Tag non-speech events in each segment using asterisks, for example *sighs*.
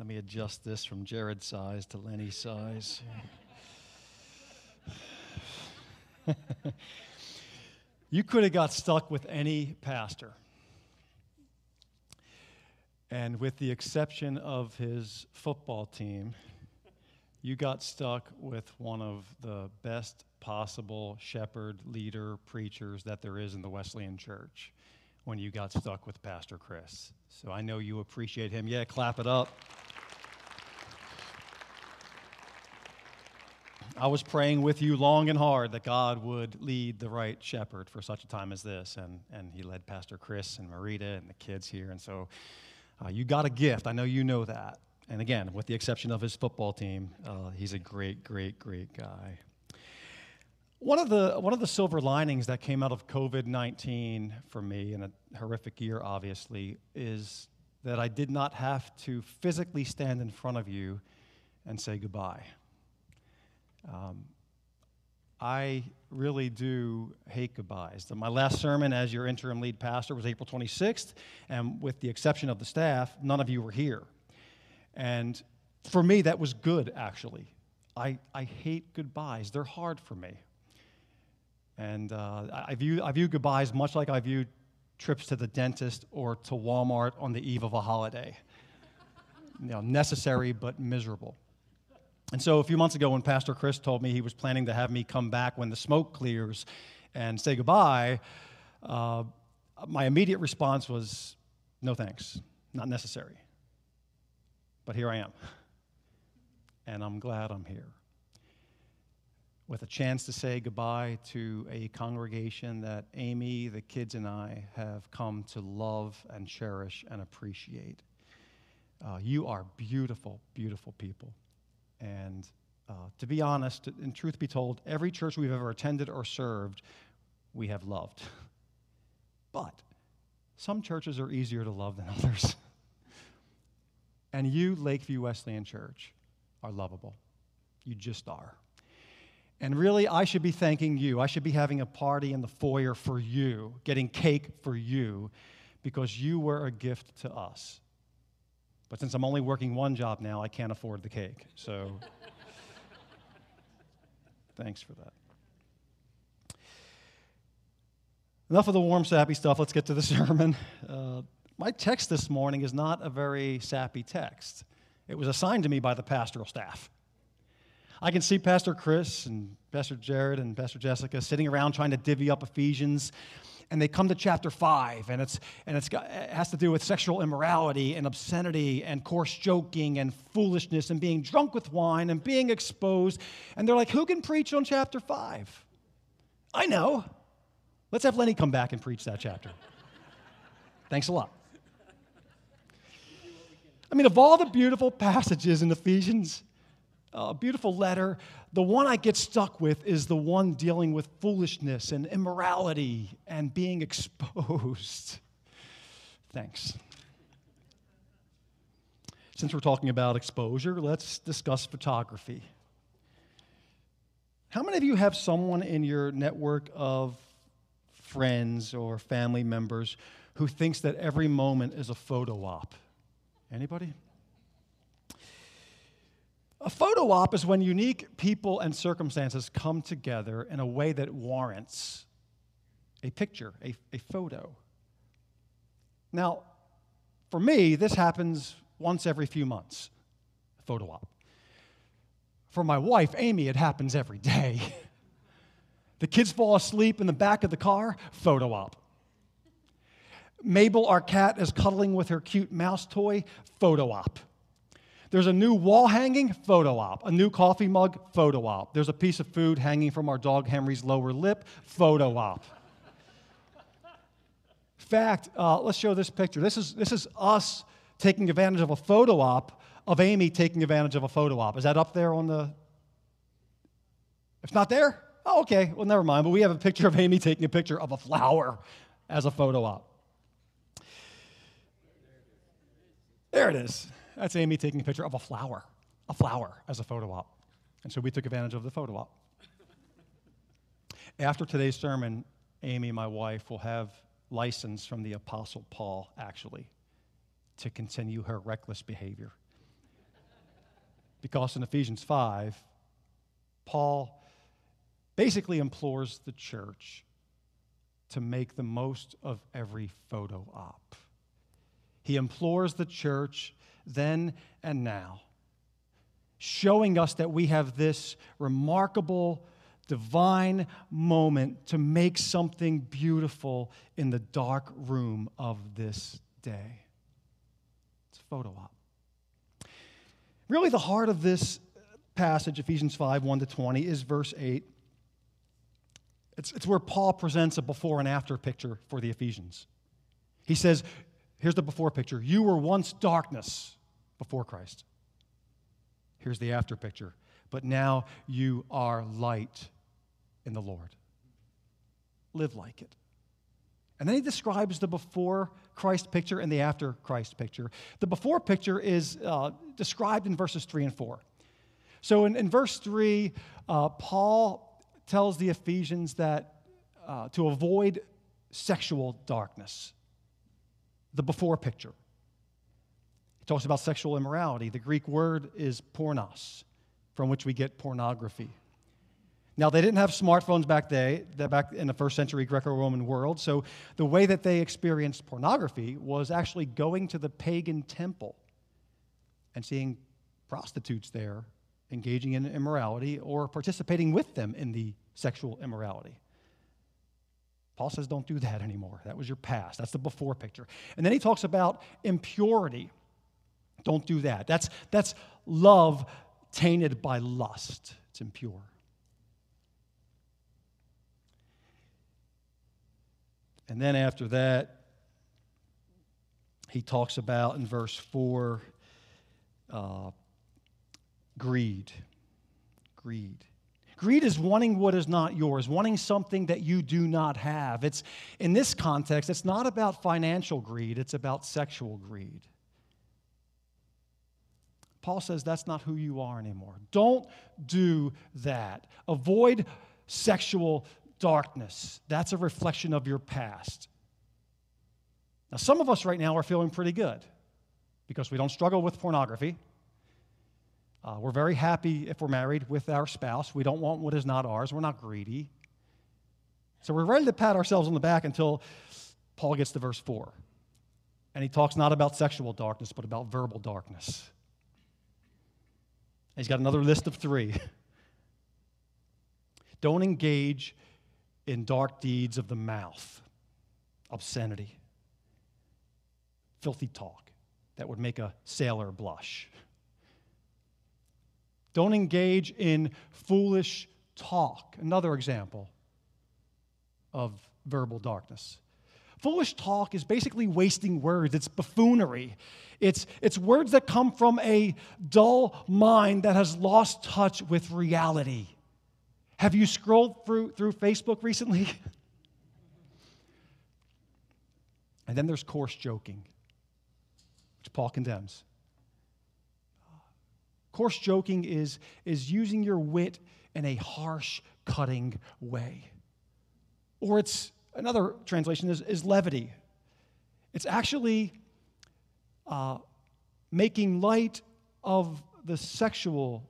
Let me adjust this from Jared's size to Lenny's size. *laughs* you could have got stuck with any pastor. And with the exception of his football team, you got stuck with one of the best possible shepherd, leader, preachers that there is in the Wesleyan church when you got stuck with Pastor Chris. So I know you appreciate him. Yeah, clap it up. I was praying with you long and hard that God would lead the right shepherd for such a time as this. And, and he led Pastor Chris and Marita and the kids here. And so uh, you got a gift. I know you know that. And again, with the exception of his football team, uh, he's a great, great, great guy. One of, the, one of the silver linings that came out of COVID 19 for me, in a horrific year, obviously, is that I did not have to physically stand in front of you and say goodbye. Um, I really do hate goodbyes. My last sermon as your interim lead pastor was April 26th, and with the exception of the staff, none of you were here. And for me, that was good, actually. I, I hate goodbyes, they're hard for me. And uh, I, view, I view goodbyes much like I view trips to the dentist or to Walmart on the eve of a holiday. you know, necessary but miserable. And so a few months ago, when Pastor Chris told me he was planning to have me come back when the smoke clears and say goodbye, uh, my immediate response was, no thanks, not necessary. But here I am. And I'm glad I'm here. With a chance to say goodbye to a congregation that Amy, the kids, and I have come to love and cherish and appreciate. Uh, you are beautiful, beautiful people. And uh, to be honest, and truth be told, every church we've ever attended or served, we have loved. *laughs* But some churches are easier to love than *laughs* others. and you, Lakeview Wesleyan Church, are lovable. You just are. And really, I should be thanking you. I should be having a party in the foyer for you, getting cake for you, because you were a gift to us. But since I'm only working one job now, I can't afford the cake. So *laughs* thanks for that. Enough of the warm, sappy stuff. Let's get to the *laughs* sermon. Uh, my text this morning is not a very sappy text. It was assigned to me by the pastoral staff. I can see Pastor Chris and Pastor Jared and Pastor Jessica sitting around trying to divvy up Ephesians and they come to chapter 5 and it's and it's got, it has to do with sexual immorality and obscenity and coarse joking and foolishness and being drunk with wine and being exposed. And they're like who can preach on chapter 5 i know. Let's have lenny come back and preach that chapter. Thanks a lot. I mean of all the beautiful passages in ephesians a beautiful letter. The one I get stuck with is the one dealing with foolishness and immorality and being *laughs* exposed. Thanks. Since we're talking about exposure, let's discuss photography. How many of you have someone in your network of friends or family members who thinks that every moment is a photo op? Anybody? A photo op is when unique people and circumstances come together in a way that warrants a picture, a, a photo. Now, for me, this happens once every few months, a photo op. For my wife, Amy, it happens every day. *laughs* the kids fall asleep in the back of the car, photo op. Mabel, our cat, is cuddling with her cute mouse toy, photo op. There's a new wall hanging, photo op. A new coffee mug, photo op. There's a piece of food hanging from our dog Henry's lower lip, photo op. Fact, uh, let's show this picture. This is, this is us taking advantage of a photo op of Amy taking advantage of a photo op. Is that up there on the. It's not there? Oh, okay. Well, never mind. But we have a picture of Amy taking a picture of a flower as a photo op. There it is. That's Amy taking a picture of a flower, a flower as a photo op. And so we took advantage of the photo op. After today's sermon, Amy, my wife, will have license from the Apostle Paul, actually, to continue her reckless behavior. Because in Ephesians 5, Paul basically implores the church to make the most of every photo op. He implores the church then and now, showing us that we have this remarkable divine moment to make something beautiful in the dark room of this day. It's a photo op. Really, the heart of this passage, Ephesians 5 1 to 20, is verse 8 it's, it's where Paul presents a before and after picture for the Ephesians. He says, here's the before picture. You were once darkness before Christ. Here's the after picture. But now you are light in the Lord. Live like it. And then he describes the before Christ picture and the after Christ picture. The before picture is uh, described in verses 3 and 4. So in, in verse 3, uh, Paul tells the Ephesians that uh, to avoid sexual darkness, the before picture. He talks about sexual immorality. The Greek word is pornos, from which we get pornography. Now, they didn't have smartphones back, day, back in the first century Greco Roman world, so the way that they experienced pornography was actually going to the pagan temple and seeing prostitutes there engaging in immorality or participating with them in the sexual immorality. Paul says, don't do that anymore. That was your past. That's the before picture. And then he talks about impurity. Don't do that. That's, that's love tainted by lust, it's impure. And then after that, he talks about in verse 4 uh, greed. Greed. Greed is wanting what is not yours, wanting something that you do not have. It's in this context, it's not about financial greed, it's about sexual greed. Paul says that's not who you are anymore. Don't do that. Avoid sexual darkness. That's a reflection of your past. Now, some of us right now are feeling pretty good because we don't struggle with pornography. Uh, we're very happy if we're married with our spouse. We don't want what is not ours. We're not greedy. So we're ready to pat ourselves on the back until Paul gets to verse 4. And he talks not about sexual darkness, but about verbal darkness. And he's got another list of three. *laughs* Don't engage in dark deeds of the mouth, obscenity, filthy talk that would make a sailor blush. Don't engage in foolish talk. Another example of verbal darkness. Foolish talk is basically wasting words, it's buffoonery. It's, it's words that come from a dull mind that has lost touch with reality. Have you scrolled through, through Facebook recently? *laughs* and then there's coarse joking, which Paul condemns. Coarse joking is, is using your wit in a harsh, cutting way. Or it's another translation is, is levity. It's actually uh, making light of the sexual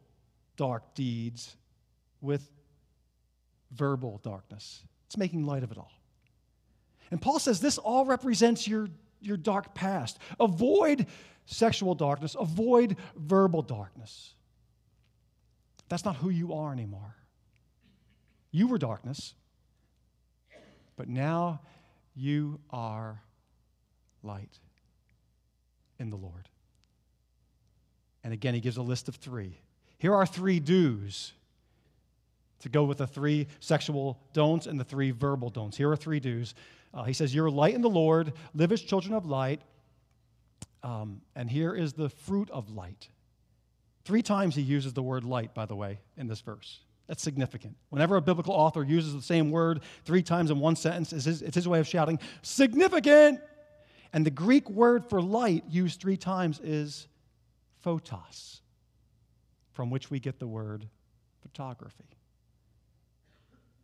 dark deeds with verbal darkness. It's making light of it all. And Paul says this all represents your, your dark past. Avoid sexual darkness, avoid verbal darkness. That's not who you are anymore. You were darkness, but now you are light in the Lord. And again, he gives a list of three. Here are three do's to go with the three sexual don'ts and the three verbal don'ts. Here are three do's. Uh, he says, You're light in the Lord, live as children of light, um, and here is the fruit of light. Three times he uses the word light, by the way, in this verse. That's significant. Whenever a biblical author uses the same word three times in one sentence, it's his, it's his way of shouting, significant! And the Greek word for light used three times is photos, from which we get the word photography.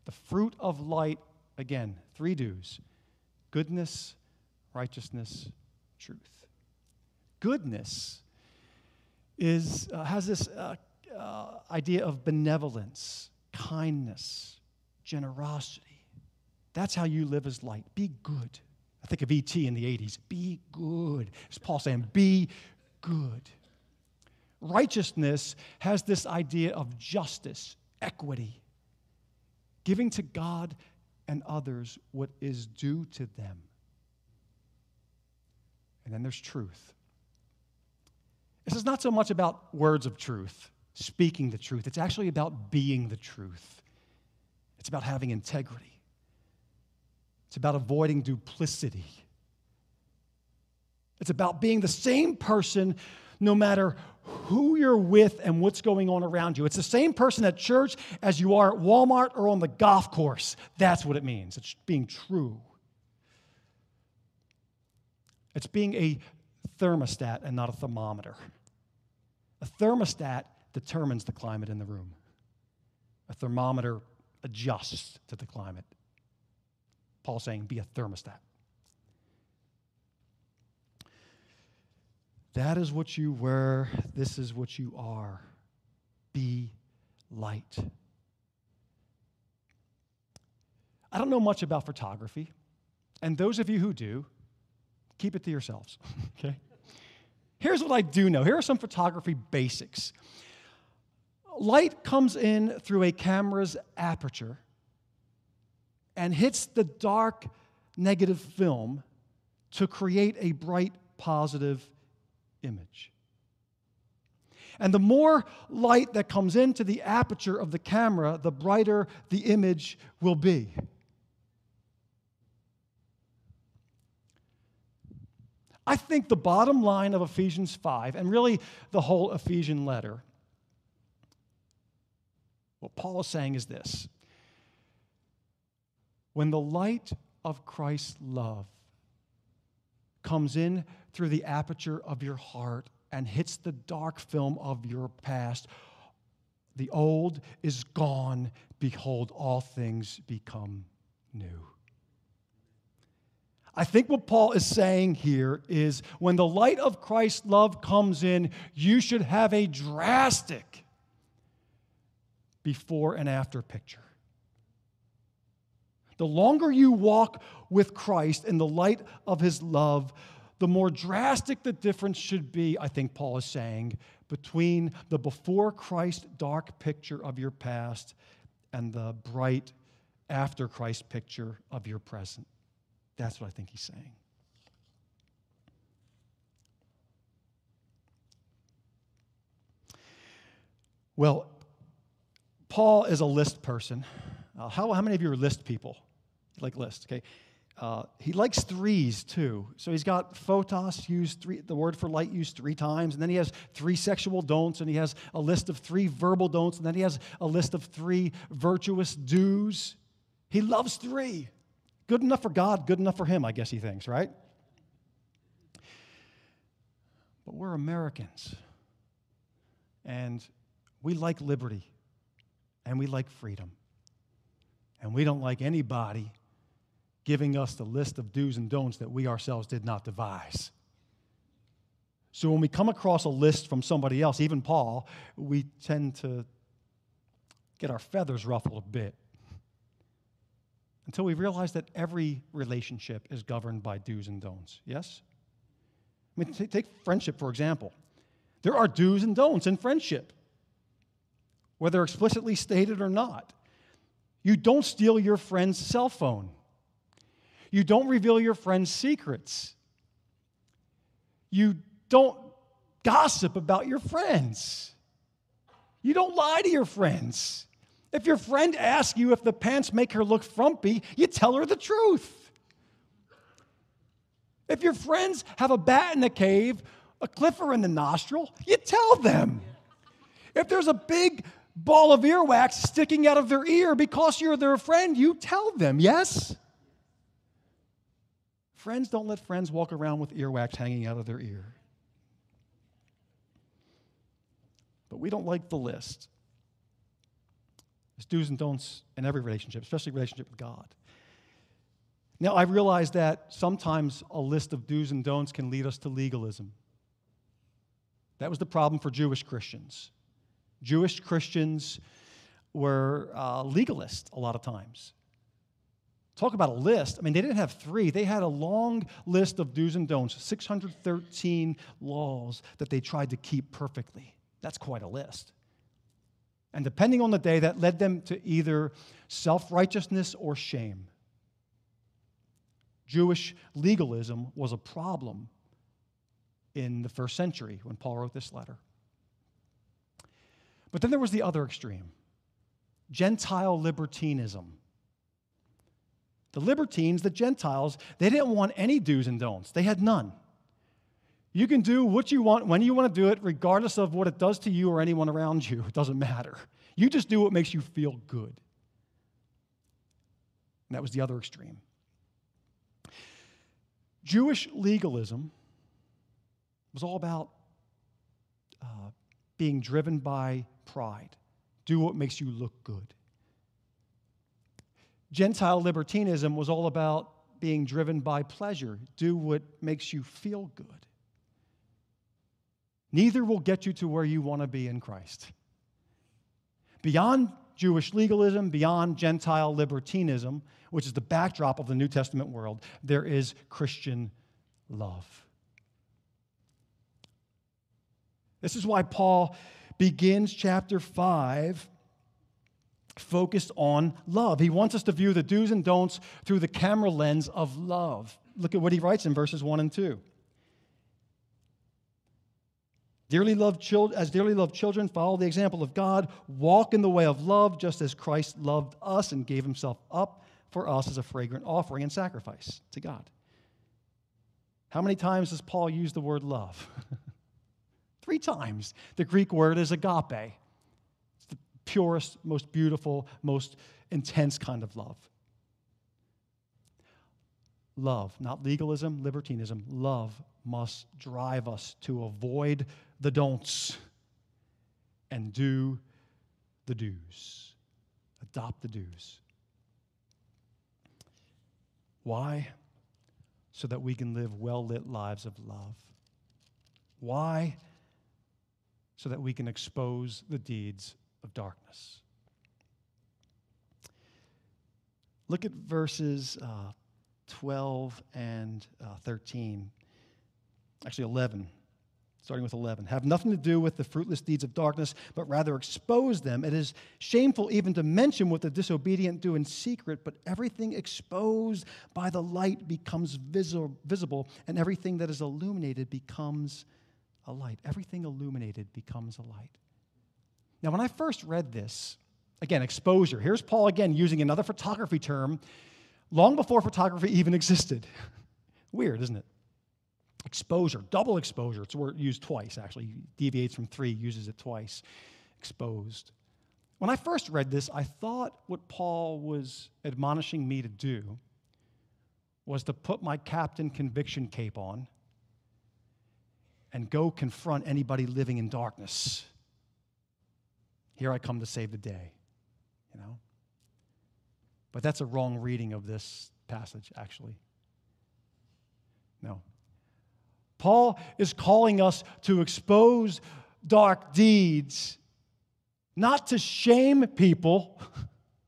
The fruit of light, again, three do's goodness, righteousness, truth goodness is, uh, has this uh, uh, idea of benevolence, kindness, generosity. That's how you live as light. Be good. I think of E.T. in the 80s. Be good. It's Paul saying, be good. Righteousness has this idea of justice, equity, giving to God and others what is due to them. And then there's truth. This is not so much about words of truth, speaking the truth. It's actually about being the truth. It's about having integrity. It's about avoiding duplicity. It's about being the same person no matter who you're with and what's going on around you. It's the same person at church as you are at Walmart or on the golf course. That's what it means. It's being true. It's being a thermostat and not a thermometer. A thermostat determines the climate in the room, a thermometer adjusts to the climate. Paul saying, be a thermostat. That is what you were. This is what you are. Be light. I don't know much about photography, and those of you who do, keep it to yourselves, *laughs* okay? Here's what I do know. Here are some photography basics. Light comes in through a camera's aperture and hits the dark negative film to create a bright positive image. And the more light that comes into the aperture of the camera, the brighter the image will be. I think the bottom line of Ephesians 5, and really the whole Ephesian letter, what Paul is saying is this when the light of Christ's love comes in through the aperture of your heart and hits the dark film of your past. The old is gone. Behold, all things become new. I think what Paul is saying here is when the light of Christ's love comes in, you should have a drastic before and after picture. The longer you walk with Christ in the light of his love, the more drastic the difference should be, I think Paul is saying, between the before Christ dark picture of your past and the bright after Christ picture of your present. That's what I think he's saying. Well, Paul is a list person. Uh, how, how many of you are list people? like lists, okay? Uh, he likes threes too. So he's got photos used three, the word for light used three times, and then he has three sexual don'ts, and he has a list of three verbal don'ts, and then he has a list of three virtuous do's. He loves three. Good enough for God, good enough for him, I guess he thinks, right? But we're Americans, and we like liberty, and we like freedom, and we don't like anybody giving us the list of do's and don'ts that we ourselves did not devise. So when we come across a list from somebody else, even Paul, we tend to get our feathers ruffled a bit until we realize that every relationship is governed by do's and don'ts. Yes? I mean, t- take friendship, for example. There are do's and don'ts in friendship, whether explicitly stated or not. You don't steal your friend's cell phone. You don't reveal your friend's secrets. You don't gossip about your friends. You don't lie to your friends. If your friend asks you if the pants make her look frumpy, you tell her the truth. If your friends have a bat in the cave, a cliffer in the nostril, you tell them. If there's a big ball of earwax sticking out of their ear because you're their friend, you tell them, yes? Friends don't let friends walk around with earwax hanging out of their ear. But we don't like the list. There's do's and don'ts in every relationship, especially relationship with God. Now, I realize that sometimes a list of do's and don'ts can lead us to legalism. That was the problem for Jewish Christians. Jewish Christians were uh, legalists a lot of times. Talk about a list. I mean, they didn't have three, they had a long list of do's and don'ts 613 laws that they tried to keep perfectly. That's quite a list. And depending on the day, that led them to either self righteousness or shame. Jewish legalism was a problem in the first century when Paul wrote this letter. But then there was the other extreme Gentile libertinism. The libertines, the Gentiles, they didn't want any do's and don'ts, they had none. You can do what you want when you want to do it, regardless of what it does to you or anyone around you. It doesn't matter. You just do what makes you feel good. And that was the other extreme. Jewish legalism was all about uh, being driven by pride. Do what makes you look good. Gentile libertinism was all about being driven by pleasure. Do what makes you feel good. Neither will get you to where you want to be in Christ. Beyond Jewish legalism, beyond Gentile libertinism, which is the backdrop of the New Testament world, there is Christian love. This is why Paul begins chapter 5 focused on love. He wants us to view the do's and don'ts through the camera lens of love. Look at what he writes in verses 1 and 2. Dearly loved children, as dearly loved children, follow the example of God. Walk in the way of love, just as Christ loved us and gave himself up for us as a fragrant offering and sacrifice to God. How many times does Paul use the word love? *laughs* Three times. The Greek word is agape. It's the purest, most beautiful, most intense kind of love. Love, not legalism, libertinism. Love must drive us to avoid the don'ts and do the do's. Adopt the do's. Why? So that we can live well lit lives of love. Why? So that we can expose the deeds of darkness. Look at verses uh, 12 and uh, 13, actually 11 starting with 11. Have nothing to do with the fruitless deeds of darkness, but rather expose them. It is shameful even to mention what the disobedient do in secret, but everything exposed by the light becomes visible, and everything that is illuminated becomes a light. Everything illuminated becomes a light. Now, when I first read this, again, exposure, here's Paul again using another photography term long before photography even existed. *laughs* Weird, isn't it? Exposure, double exposure. It's used twice, actually. Deviates from three, uses it twice. Exposed. When I first read this, I thought what Paul was admonishing me to do was to put my captain conviction cape on and go confront anybody living in darkness. Here I come to save the day, you know? But that's a wrong reading of this passage, actually. No. Paul is calling us to expose dark deeds, not to shame people,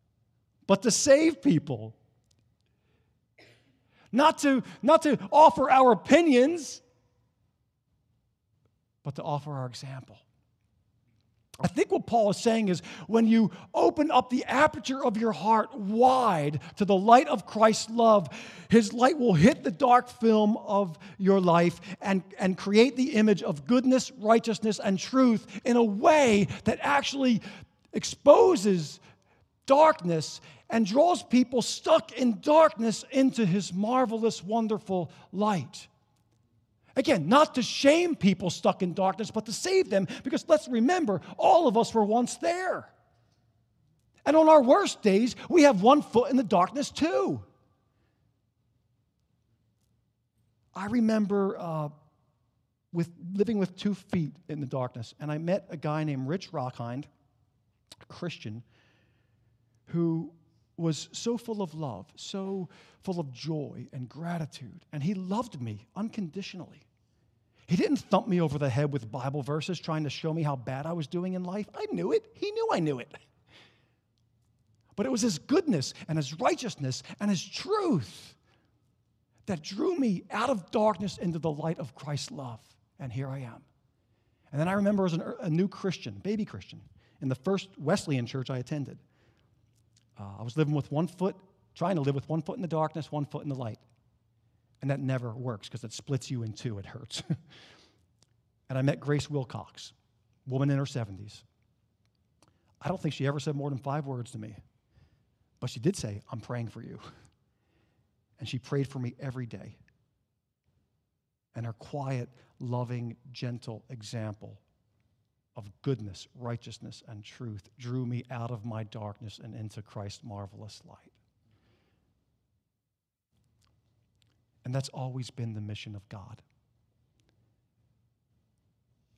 *laughs* but to save people. Not to, not to offer our opinions, but to offer our example. I think what Paul is saying is when you open up the aperture of your heart wide to the light of Christ's love, his light will hit the dark film of your life and, and create the image of goodness, righteousness, and truth in a way that actually exposes darkness and draws people stuck in darkness into his marvelous, wonderful light. Again, not to shame people stuck in darkness, but to save them, because let's remember, all of us were once there. And on our worst days, we have one foot in the darkness too. I remember uh, with living with two feet in the darkness, and I met a guy named Rich Rockhind, a Christian, who was so full of love, so full of joy and gratitude, and he loved me unconditionally. He didn't thump me over the head with Bible verses trying to show me how bad I was doing in life. I knew it. He knew I knew it. But it was His goodness and His righteousness and His truth that drew me out of darkness into the light of Christ's love. And here I am. And then I remember as an, a new Christian, baby Christian, in the first Wesleyan church I attended. Uh, I was living with one foot, trying to live with one foot in the darkness, one foot in the light. And that never works because it splits you in two, it hurts. *laughs* and I met Grace Wilcox, woman in her 70s. I don't think she ever said more than five words to me, but she did say, I'm praying for you. And she prayed for me every day. And her quiet, loving, gentle example of goodness, righteousness, and truth drew me out of my darkness and into Christ's marvelous light. And that's always been the mission of God.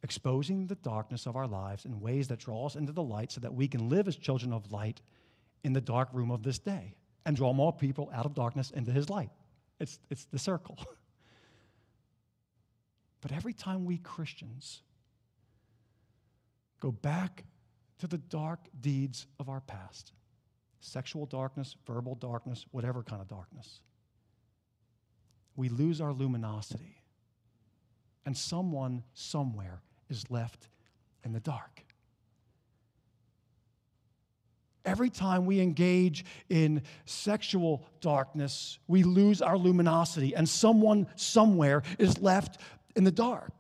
Exposing the darkness of our lives in ways that draw us into the light so that we can live as children of light in the dark room of this day and draw more people out of darkness into his light. It's, it's the circle. *laughs* But every time we Christians go back to the dark deeds of our past sexual darkness, verbal darkness, whatever kind of darkness we lose our luminosity. And someone somewhere is left in the dark. Every time we engage in sexual darkness, we lose our luminosity, and someone somewhere is left in the dark.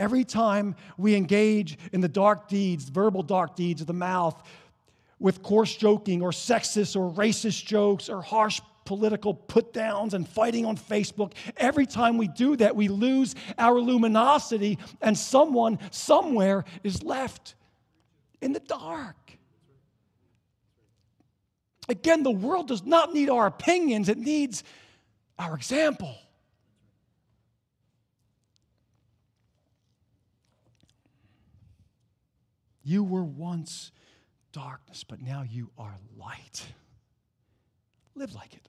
Every time we engage in the dark deeds, verbal dark deeds of the mouth, with coarse joking or sexist or racist jokes or harsh political put downs and fighting on Facebook, every time we do that, we lose our luminosity, and someone somewhere is left in the dark. Again, the world does not need our opinions, it needs our example. You were once darkness, but now you are light. Live like it.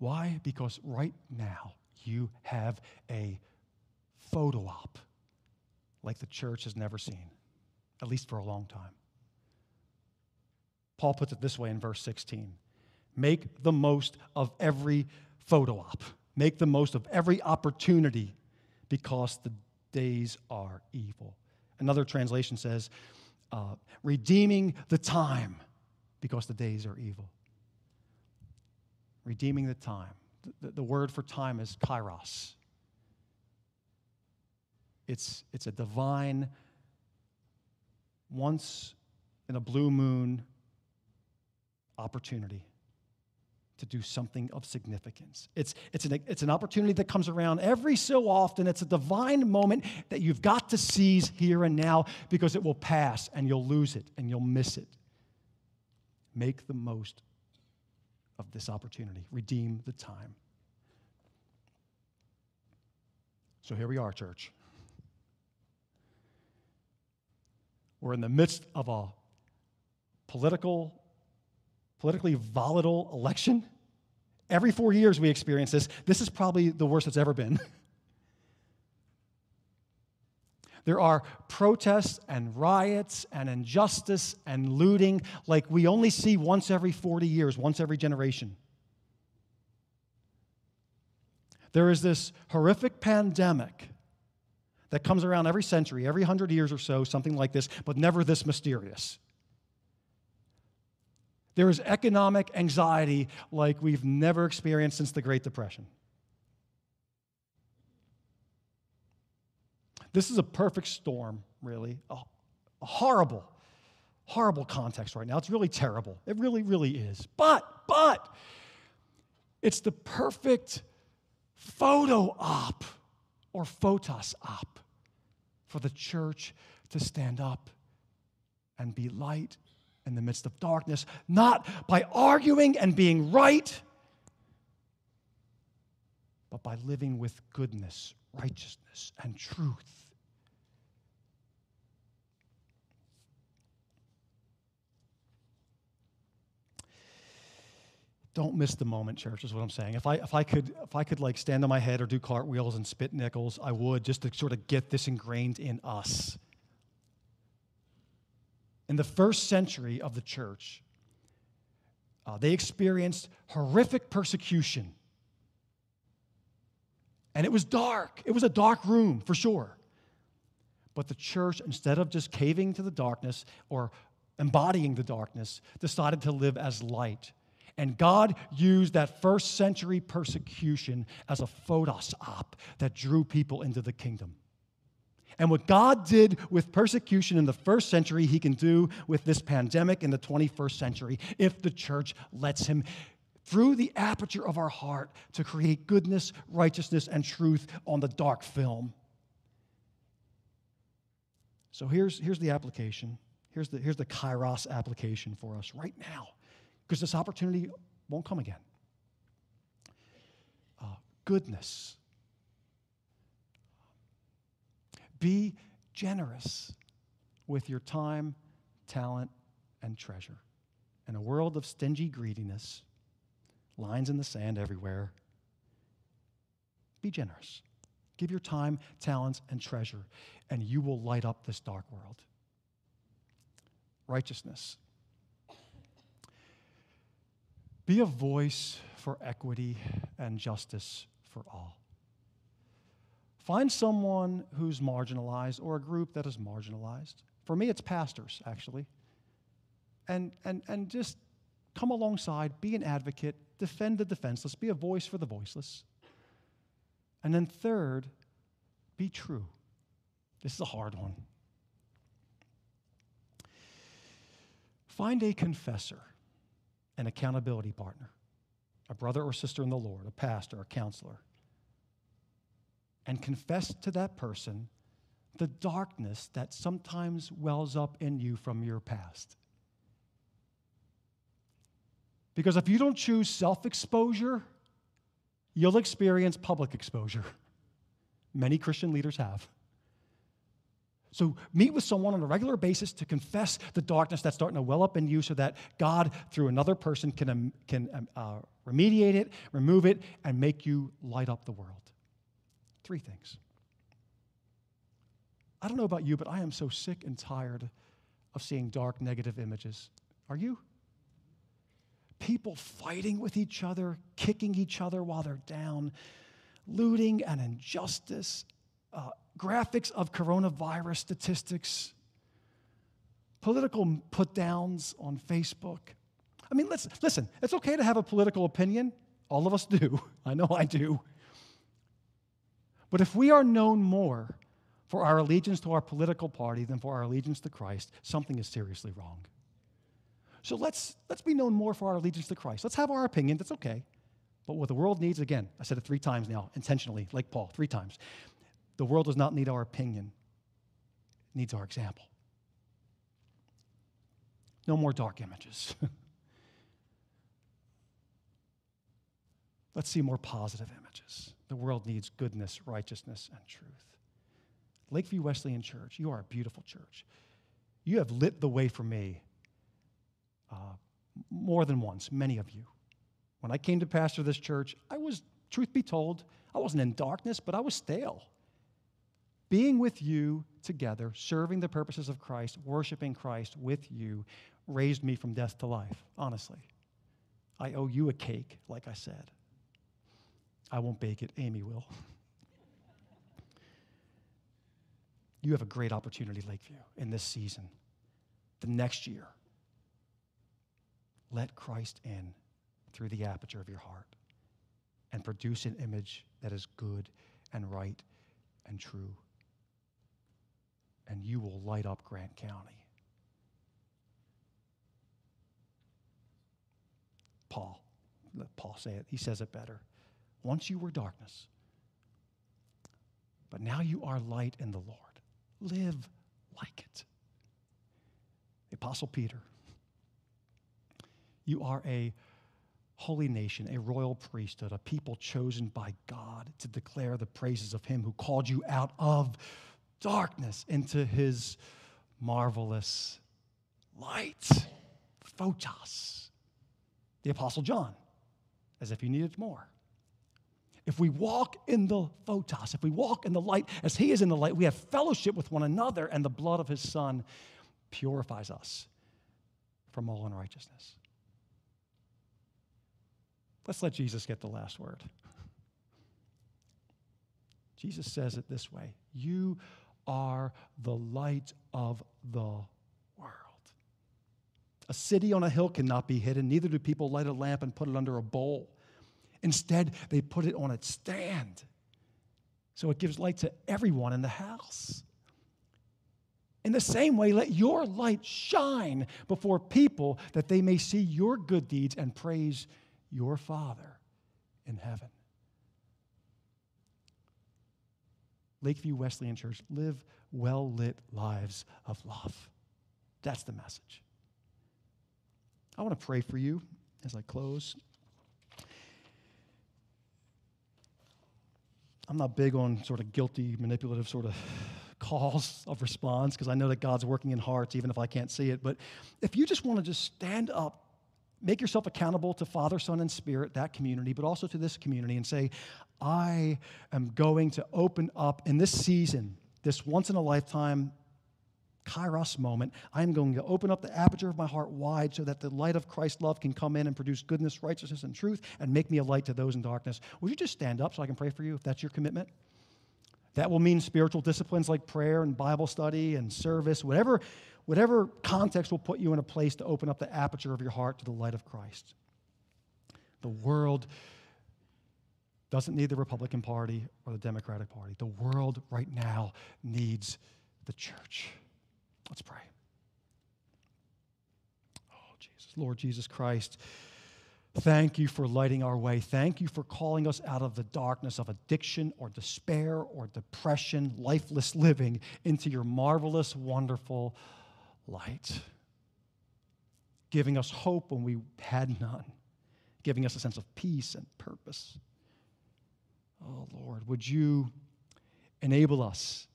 Why? Because right now you have a photo op like the church has never seen, at least for a long time. Paul puts it this way in verse 16 Make the most of every photo op, make the most of every opportunity because the days are evil. Another translation says, uh, redeeming the time because the days are evil redeeming the time. The, the, word for time is kairos. It's, it's a divine, once in a blue moon opportunity to do something of significance. It's, it's, an, it's an opportunity that comes around every so often. It's a divine moment that you've got to seize here and now because it will pass and you'll lose it and you'll miss it. Make the most of this opportunity. Redeem the time. So here we are, church. We're in the midst of a political, politically volatile election. Every four years we experience this. This is probably the worst it's ever been. *laughs* There are protests and riots and injustice and looting like we only see once every 40 years, once every generation. There is this horrific pandemic that comes around every century, every hundred years or so, something like this, but never this mysterious. There is economic anxiety like we've never experienced since the Great Depression. This is a perfect storm, really. A, horrible, horrible context right now. It's really terrible. It really, really is. But, but, it's the perfect photo op or photos op for the church to stand up and be light in the midst of darkness, not by arguing and being right, but by living with goodness, righteousness, and truth. Don't miss the moment, church, is what I'm saying. If I, if I could, if I could like stand on my head or do cartwheels and spit nickels, I would just to sort of get this ingrained in us. In the first century of the church, uh, they experienced horrific persecution. And it was dark. It was a dark room, for sure. But the church, instead of just caving to the darkness or embodying the darkness, decided to live as light. And God used that first century persecution as a photos op that drew people into the kingdom. And what God did with persecution in the first century, He can do with this pandemic in the 21st century if the church lets Him through the aperture of our heart to create goodness, righteousness, and truth on the dark film. So here's, here's the application. Here's the, here's the kairos application for us right now, because this opportunity won't come again. Uh, goodness. Be generous with your time, talent, and treasure. In a world of stingy greediness, lines in the sand everywhere, be generous. Give your time, talents, and treasure, and you will light up this dark world. Righteousness. Be a voice for equity and justice for all. Find someone who's marginalized or a group that is marginalized. For me, it's pastors, actually. And, and, and just come alongside, be an advocate, defend the defenseless, be a voice for the voiceless. And then, third, be true. This is a hard one. Find a confessor, an accountability partner, a brother or sister in the Lord, a pastor, a counselor, and confess to that person the darkness that sometimes wells up in you from your past. Because if you don't choose self exposure, you'll experience public exposure. Many Christian leaders have. So meet with someone on a regular basis to confess the darkness that's starting to well up in you so that God, through another person, can, um, can um, uh, remediate it, remove it, and make you light up the world. Three things. I don't know about you, but I am so sick and tired of seeing dark, negative images. Are you? People fighting with each other, kicking each other while they're down, looting and injustice, uh, graphics of coronavirus statistics, political put downs on Facebook. I mean, let's, listen, it's okay to have a political opinion. All of us do. *laughs* I know I do. But if we are known more for our allegiance to our political party than for our allegiance to Christ, something is seriously wrong. So let's, let's be known more for our allegiance to Christ. Let's have our opinion, that's okay. But what the world needs, again, I said it three times now, intentionally, like Paul, three times. The world does not need our opinion, it needs our example. No more dark images. *laughs* Let's see more positive images. The world needs goodness, righteousness, and truth. Lakeview Wesleyan Church, you are a beautiful church. You have lit the way for me uh, more than once, many of you. When I came to pastor this church, I was, truth be told, I wasn't in darkness, but I was stale. Being with you together, serving the purposes of Christ, worshiping Christ with you, raised me from death to life, honestly. I owe you a cake, like I said. I won't bake it, Amy will. *laughs* you have a great opportunity, Lakeview, in this season, the next year. Let Christ in through the aperture of your heart and produce an image that is good and right and true. And you will light up Grant County. Paul, let Paul say it. He says it better. Once you were darkness, but now you are light in the Lord. Live like it. The Apostle Peter, you are a holy nation, a royal priesthood, a people chosen by God to declare the praises of Him who called you out of darkness into His marvelous light. Photos. The Apostle John, as if he needed more. If we walk in the photos, if we walk in the light as He is in the light, we have fellowship with one another, and the blood of His Son purifies us from all unrighteousness. Let's let Jesus get the last word. Jesus says it this way You are the light of the world. A city on a hill cannot be hidden, neither do people light a lamp and put it under a bowl. Instead, they put it on its stand so it gives light to everyone in the house. In the same way, let your light shine before people that they may see your good deeds and praise your Father in heaven. Lakeview Wesleyan Church, live well lit lives of love. That's the message. I want to pray for you as I close. I'm not big on sort of guilty, manipulative sort of *sighs* calls of response because I know that God's working in hearts even if I can't see it. But if you just want to just stand up, make yourself accountable to Father, Son, and Spirit, that community, but also to this community, and say, I am going to open up in this season, this once in a lifetime kairos moment, I'm going to open up the aperture of my heart wide so that the light of Christ's love can come in and produce goodness, righteousness, and truth and make me a light to those in darkness. Would you just stand up so I can pray for you if that's your commitment? That will mean spiritual disciplines like prayer and Bible study and service, whatever, whatever context will put you in a place to open up the aperture of your heart to the light of Christ. The world doesn't need the Republican Party or the Democratic Party. The world right now needs the church. Let's pray. Oh, Jesus. Lord Jesus Christ, thank you for lighting our way. Thank you for calling us out of the darkness of addiction or despair or depression, lifeless living, into your marvelous, wonderful light. Giving us hope when we had none, giving us a sense of peace and purpose. Oh, Lord, would you enable us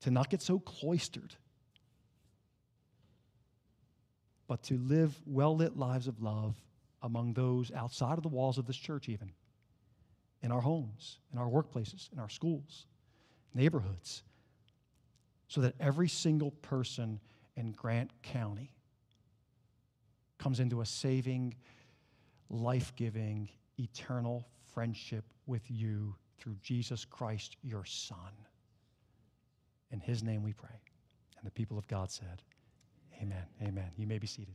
to not get so cloistered, but to live well lit lives of love among those outside of the walls of this church, even in our homes, in our workplaces, in our schools, neighborhoods, so that every single person in Grant County comes into a saving, life giving, eternal friendship with you through Jesus Christ, your Son. In his name we pray. And the people of God said, Amen. Amen. You may be seated.